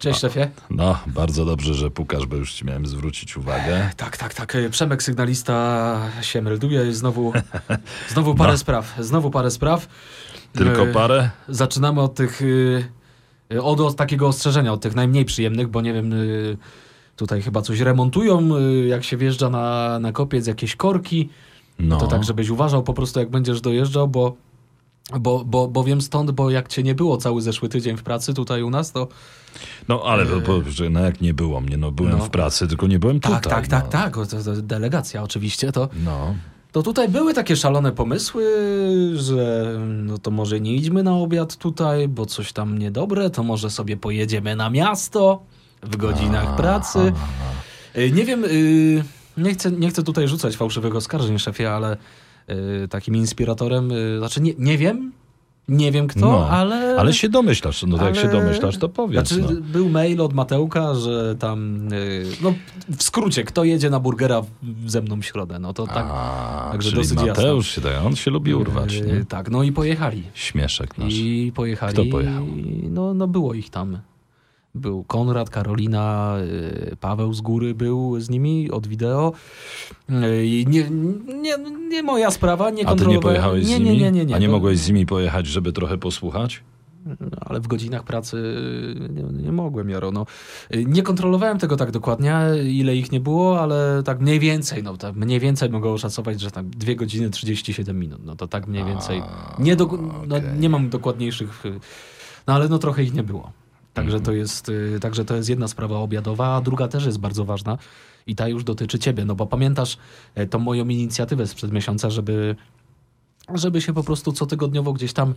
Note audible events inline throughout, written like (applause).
Cześć szefie. No, bardzo dobrze, że pukasz, bo już ci miałem zwrócić uwagę. (laughs) Tak, tak, tak. Przemek sygnalista się melduje. Znowu, (laughs) znowu parę No. spraw. Znowu parę spraw. Tylko E, parę? Zaczynamy od tych, y, od, od takiego ostrzeżenia, od tych najmniej przyjemnych, bo nie wiem, tutaj chyba coś remontują, jak się wjeżdża na, na kopiec, jakieś korki, No. to tak, żebyś uważał po prostu, jak będziesz dojeżdżał, bo, bo, bo, bo wiem stąd, bo jak cię nie było cały zeszły tydzień w pracy tutaj u nas, to No, ale to, po- że no jak nie było mnie, no byłem No. w pracy, tylko nie byłem tak, tutaj. tak, tak, no. tak, to delegacja oczywiście, to No. To tutaj były takie szalone pomysły, że no to może nie idźmy na obiad tutaj, bo coś tam niedobre, to może sobie pojedziemy na miasto w godzinach pracy. Y, Nie wiem, y, nie chcę, nie chcę tutaj rzucać fałszywych oskarżeń, szefie, ale takim inspiratorem, y, znaczy nie, nie wiem, nie wiem kto, No, ale... Ale się domyślasz, no to jak się ale- domyślasz, to powiedz. Znaczy, no. był mail od Matełka, że tam, y, no w skrócie, kto jedzie na burgera ze mną w środę, no to tak. A, także dosyć jasno. Mateusz się, tak, on się lubi urwać, y, nie? Tak, no i pojechali. Śmieszek nasz. I pojechali. Kto pojechał? No, no było ich tam. Był Konrad, Karolina, y, Paweł z góry był z nimi od wideo. Y, I nie, nie, nie moja sprawa, nie A ty nie kontrolowałem. pojechałeś nie, z nimi? Nie, nie, nie. A nie To- mogłeś z nimi pojechać, żeby trochę posłuchać? no, ale w godzinach pracy nie, nie mogłem, Jaro. No. Nie kontrolowałem tego tak dokładnie, ile ich nie było, ale tak mniej więcej, no tak mniej więcej mogę oszacować, że tak 2 godziny 37 minut. No to tak mniej więcej. Nie, do, no, okej. nie mam dokładniejszych, y, no ale no trochę ich nie było. Także Mhm. to jest, y, także to jest jedna sprawa obiadowa, a druga też jest bardzo ważna i ta już dotyczy ciebie, no bo pamiętasz e, tą moją inicjatywę sprzed miesiąca, żeby, żeby się po prostu cotygodniowo gdzieś tam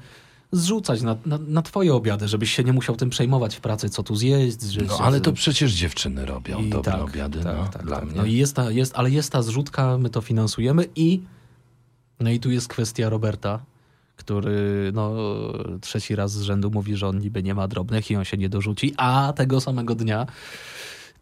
zrzucać na, na, na twoje obiady, żebyś się nie musiał tym przejmować w pracy, co tu zjeść. Że, No, ale to przecież dziewczyny robią i dobre tak, obiady tak, no, tak, dla tak. mnie. No i jest ta, jest, ale jest ta zrzutka, my to finansujemy i no i tu jest kwestia Roberta, który no trzeci raz z rzędu mówi, że on niby nie ma drobnych i on się nie dorzuci, a tego samego dnia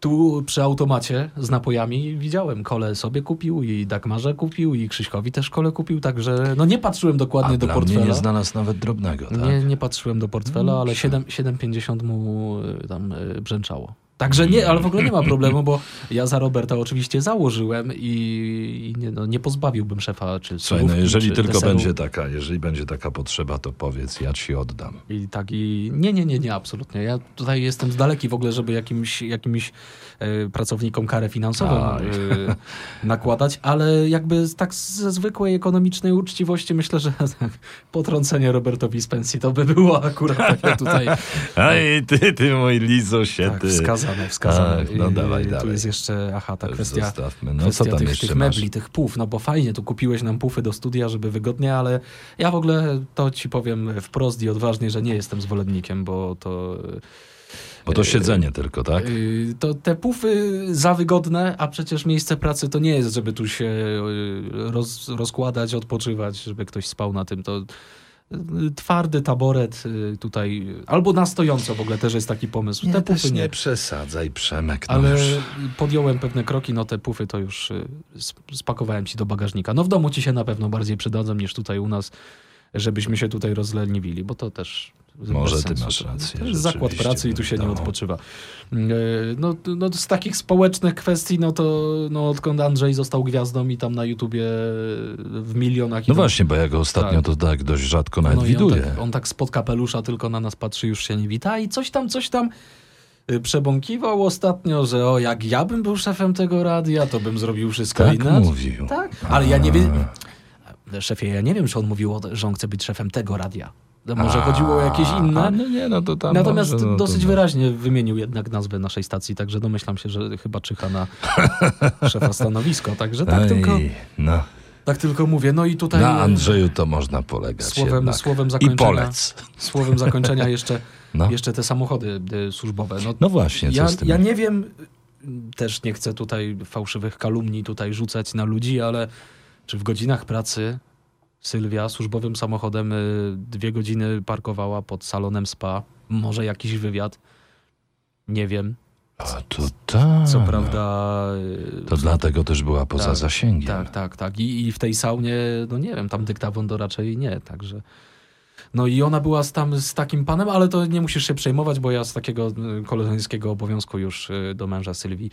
tu przy automacie z napojami widziałem, kole sobie kupił i Dagmarze kupił i Krzyśkowi też kole kupił, także no nie patrzyłem dokładnie A do portfela. nie znalazł nawet drobnego, tak? Nie, nie patrzyłem do portfela, ale 7 7,50 mu y, tam y, brzęczało. Także nie, ale w ogóle nie ma (laughs) problemu, bo ja za Roberta oczywiście założyłem i, nie, no, nie pozbawiłbym szefa czy Słuchaj, no jeżeli czy tylko deseru. będzie taka, jeżeli będzie taka potrzeba, to powiedz, ja ci oddam. I tak i nie, nie, nie, nie, absolutnie. Ja tutaj jestem z daleki w ogóle, żeby jakimś, jakimś e, pracownikom karę finansową e, nakładać, ale jakby tak ze zwykłej ekonomicznej uczciwości myślę, że (laughs) potrącenie Robertowi z pensji to by było akurat takie tutaj (laughs) Ej, ty, ty mój lizo tak, siety. Wskazane, wskazane. Ach, no dawaj, Tu dawaj. jest jeszcze, aha, ta kwestia, Zostawmy. No kwestia co tam tych, jeszcze tych masz? mebli, tych puf, no bo fajnie, tu kupiłeś nam pufy do studia, żeby wygodnie, ale ja w ogóle to ci powiem wprost i odważnie, że nie jestem zwolennikiem, bo to... Bo to siedzenie tylko, tak? Yy, To te pufy za wygodne, a przecież miejsce pracy to nie jest, żeby tu się yy, roz, rozkładać, odpoczywać, żeby ktoś spał na tym. To twardy taboret yy, tutaj, albo na stojąco w ogóle też jest taki pomysł. Nie, te pufy nie nie. przesadzaj, Przemek. No Ale już. podjąłem pewne kroki, no te pufy to już sp- spakowałem ci do bagażnika. No w domu ci się na pewno bardziej przydadzą niż tutaj u nas, żebyśmy się tutaj rozleniwili, bo to też Może ty masz rację, To jest zakład pracy i tu się nie no. odpoczywa. Yy, No, no z takich społecznych kwestii, no to no, odkąd Andrzej został gwiazdą i tam na YouTubie w milionach... No właśnie, bo ja go ostatnio Tak. to tak dość rzadko nawet no i on widuję. tak, on tak spod kapelusza tylko na nas patrzy, już się nie wita i coś tam, coś tam y, przebąkiwał ostatnio, że o, jak ja bym był szefem tego radia, to bym zrobił wszystko Tak inaczej. mówił. Tak, ale ja nie wiem... Szefie, ja nie wiem, czy on mówił, że on chce być szefem tego radia. Może A, chodziło o jakieś inne. No nie, no to tam Natomiast może, no to dosyć no. wyraźnie wymienił jednak nazwę naszej stacji, także domyślam się, że chyba czyha na (laughs) szefa stanowisko. Także tak, Ej, tylko, no. tak tylko mówię. No i tutaj Na Andrzeju to można polegać słowem, jednak. słowem I zakończenia. polec. Słowem zakończenia jeszcze, (laughs) No. jeszcze te samochody y, służbowe. No, No właśnie, ja, ja nie wiem, też nie chcę tutaj fałszywych kalumni tutaj rzucać na ludzi, ale czy w godzinach pracy Sylwia służbowym samochodem y, dwie godziny parkowała pod salonem spa? Może jakiś wywiad? Nie wiem. A to tak. Co prawda... y, To dlatego też była poza tak, zasięgiem. Tak, tak, tak. I, I w tej saunie, no nie wiem, tam dyktafon to raczej nie, także... No i ona była z, tam z takim panem, ale to nie musisz się przejmować, bo ja z takiego y, koleżeńskiego obowiązku już do męża Sylwii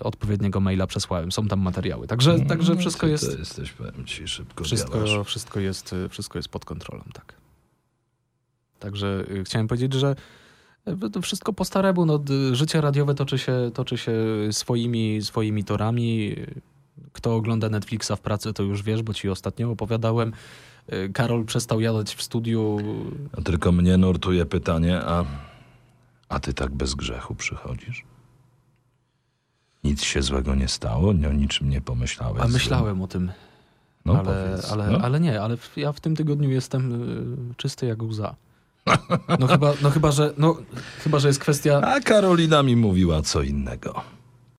odpowiedniego maila przesłałem. Są tam materiały. Także, także No, wszystko jest... To jesteś, powiem ci, szybko. Wszystko, wszystko, jest, wszystko jest pod kontrolą, tak. Także y, chciałem powiedzieć, że y, to wszystko po staremu. No, życie radiowe toczy się, toczy się swoimi, swoimi torami. Kto ogląda Netflixa w pracy, to już wiesz, bo ci ostatnio opowiadałem. Y, Karol przestał jadać w studiu. A tylko mnie nurtuje pytanie, a, a ty tak bez grzechu przychodzisz? Nic się złego nie stało? Nie o niczym nie pomyślałeś? A myślałem o tym, No ale, powiedz. ale, no. ale nie, ale ja w tym tygodniu jestem y, czysty jak łza. No chyba, no chyba, że, no, chyba, że jest kwestia A Karolina mi mówiła co innego.